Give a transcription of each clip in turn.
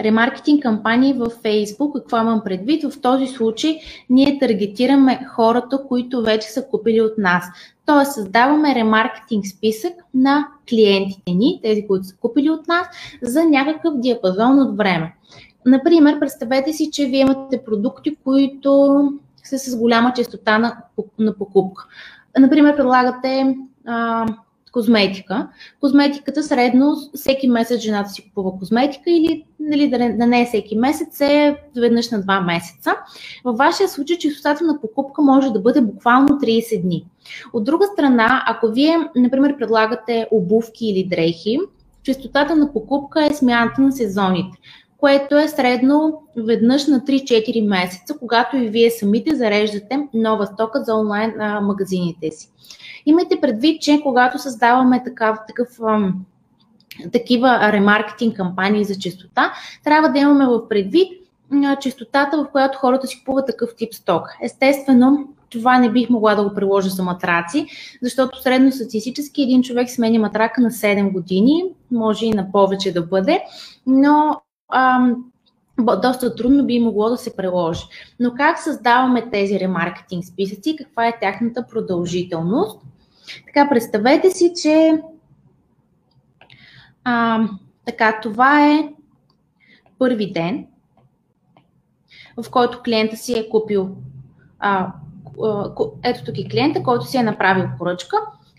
Ремаркетинг кампании в Facebook, какво имам предвид? В този случай ние таргетираме хората, които вече са купили от нас. Тоест създаваме ремаркетинг списък на клиентите ни, тези, които са купили от нас, за някакъв диапазон от време. Например, представете си, че вие имате продукти, които са с голяма частота на, на покупка. Например, предлагате а, козметика. Козметиката средно всеки месец жената си купува козметика или нали, да, не, е всеки месец, е веднъж на два месеца. Във вашия случай частотата на покупка може да бъде буквално 30 дни. От друга страна, ако вие, например, предлагате обувки или дрехи, частотата на покупка е смяната на сезоните което е средно веднъж на 3-4 месеца, когато и вие самите зареждате нова стока за онлайн а, магазините си. Имайте предвид, че когато създаваме такав, такъв такива ремаркетинг кампании за чистота, трябва да имаме в предвид чистотата, в която хората си купуват такъв тип сток. Естествено, това не бих могла да го приложа за матраци, защото средно статистически един човек сменя матрака на 7 години, може и на повече да бъде, но ам, доста трудно би могло да се приложи. Но как създаваме тези ремаркетинг списъци, каква е тяхната продължителност? Така, представете си, че а, така, това е първи ден, в който клиента си е купил а, ето тук е клиента, който си е направил поръчка,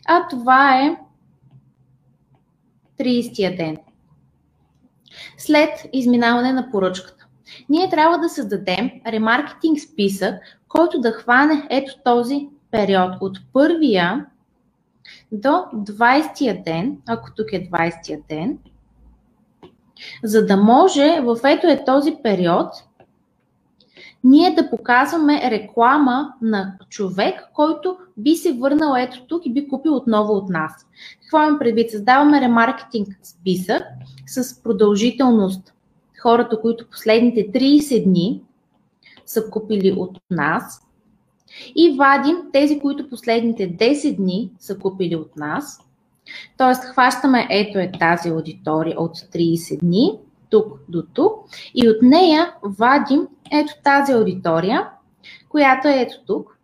а това е 30-я ден. След изминаване на поръчката. Ние трябва да създадем ремаркетинг списък, който да хване ето този период от първия до 20-я ден, ако тук е 20-я ден, за да може в ето е този период ние да показваме реклама на човек, който би се върнал ето тук и би купил отново от нас. Какво имам предвид? Създаваме ремаркетинг списък с продължителност хората, които последните 30 дни са купили от нас и вадим тези, които последните 10 дни са купили от нас. Тоест, хващаме ето е тази аудитория от 30 дни, тук до тук, и от нея вадим ето тази аудитория, която е ето тук.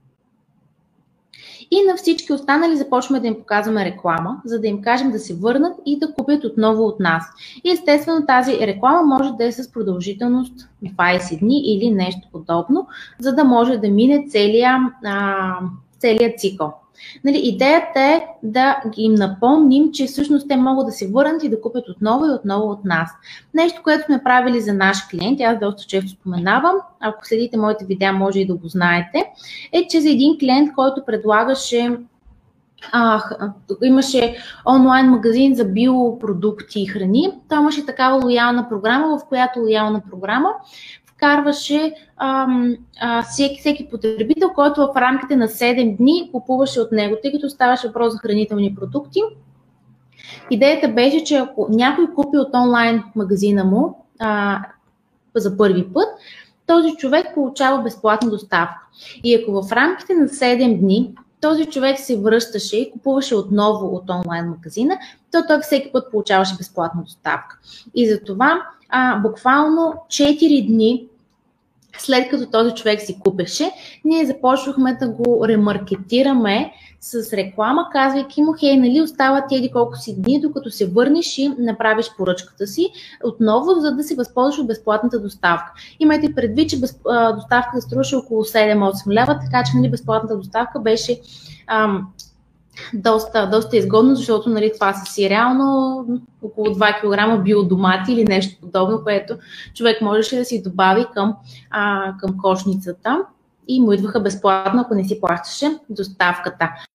И на всички останали започваме да им показваме реклама, за да им кажем да се върнат и да купят отново от нас. И естествено тази реклама може да е с продължителност 20 дни или нещо подобно, за да може да мине целият, целият цикъл. Нали, идеята е да им напомним, че всъщност те могат да се върнат и да купят отново и отново от нас. Нещо, което сме правили за наши клиенти, аз доста често споменавам, ако следите моите видеа, може и да го знаете, е, че за един клиент, който предлагаше а, имаше онлайн магазин за биопродукти и храни. Той имаше такава лоялна програма, в която лоялна програма вкарваше а, а, всеки, всеки потребител, който в рамките на 7 дни купуваше от него, тъй като ставаше въпрос за хранителни продукти. Идеята беше, че ако някой купи от онлайн магазина му а, за първи път, този човек получава безплатна доставка. И ако в рамките на 7 дни този човек се връщаше и купуваше отново от онлайн магазина, то той всеки път получаваше безплатна доставка. И затова а, буквално 4 дни след като този човек си купеше, ние започнахме да го ремаркетираме с реклама, казвайки му, хей, нали, остават еди колко си дни, докато се върнеш и направиш поръчката си отново, за да се възползваш от безплатната доставка. Имайте предвид, че без, а, доставката струваше около 7-8 лева, така че нали, безплатната доставка беше ам, доста, доста изгодно, защото нали, това са си реално около 2 кг биодомати или нещо подобно, което човек можеше да си добави към, а, към кошницата и му идваха безплатно, ако не си плащаше доставката.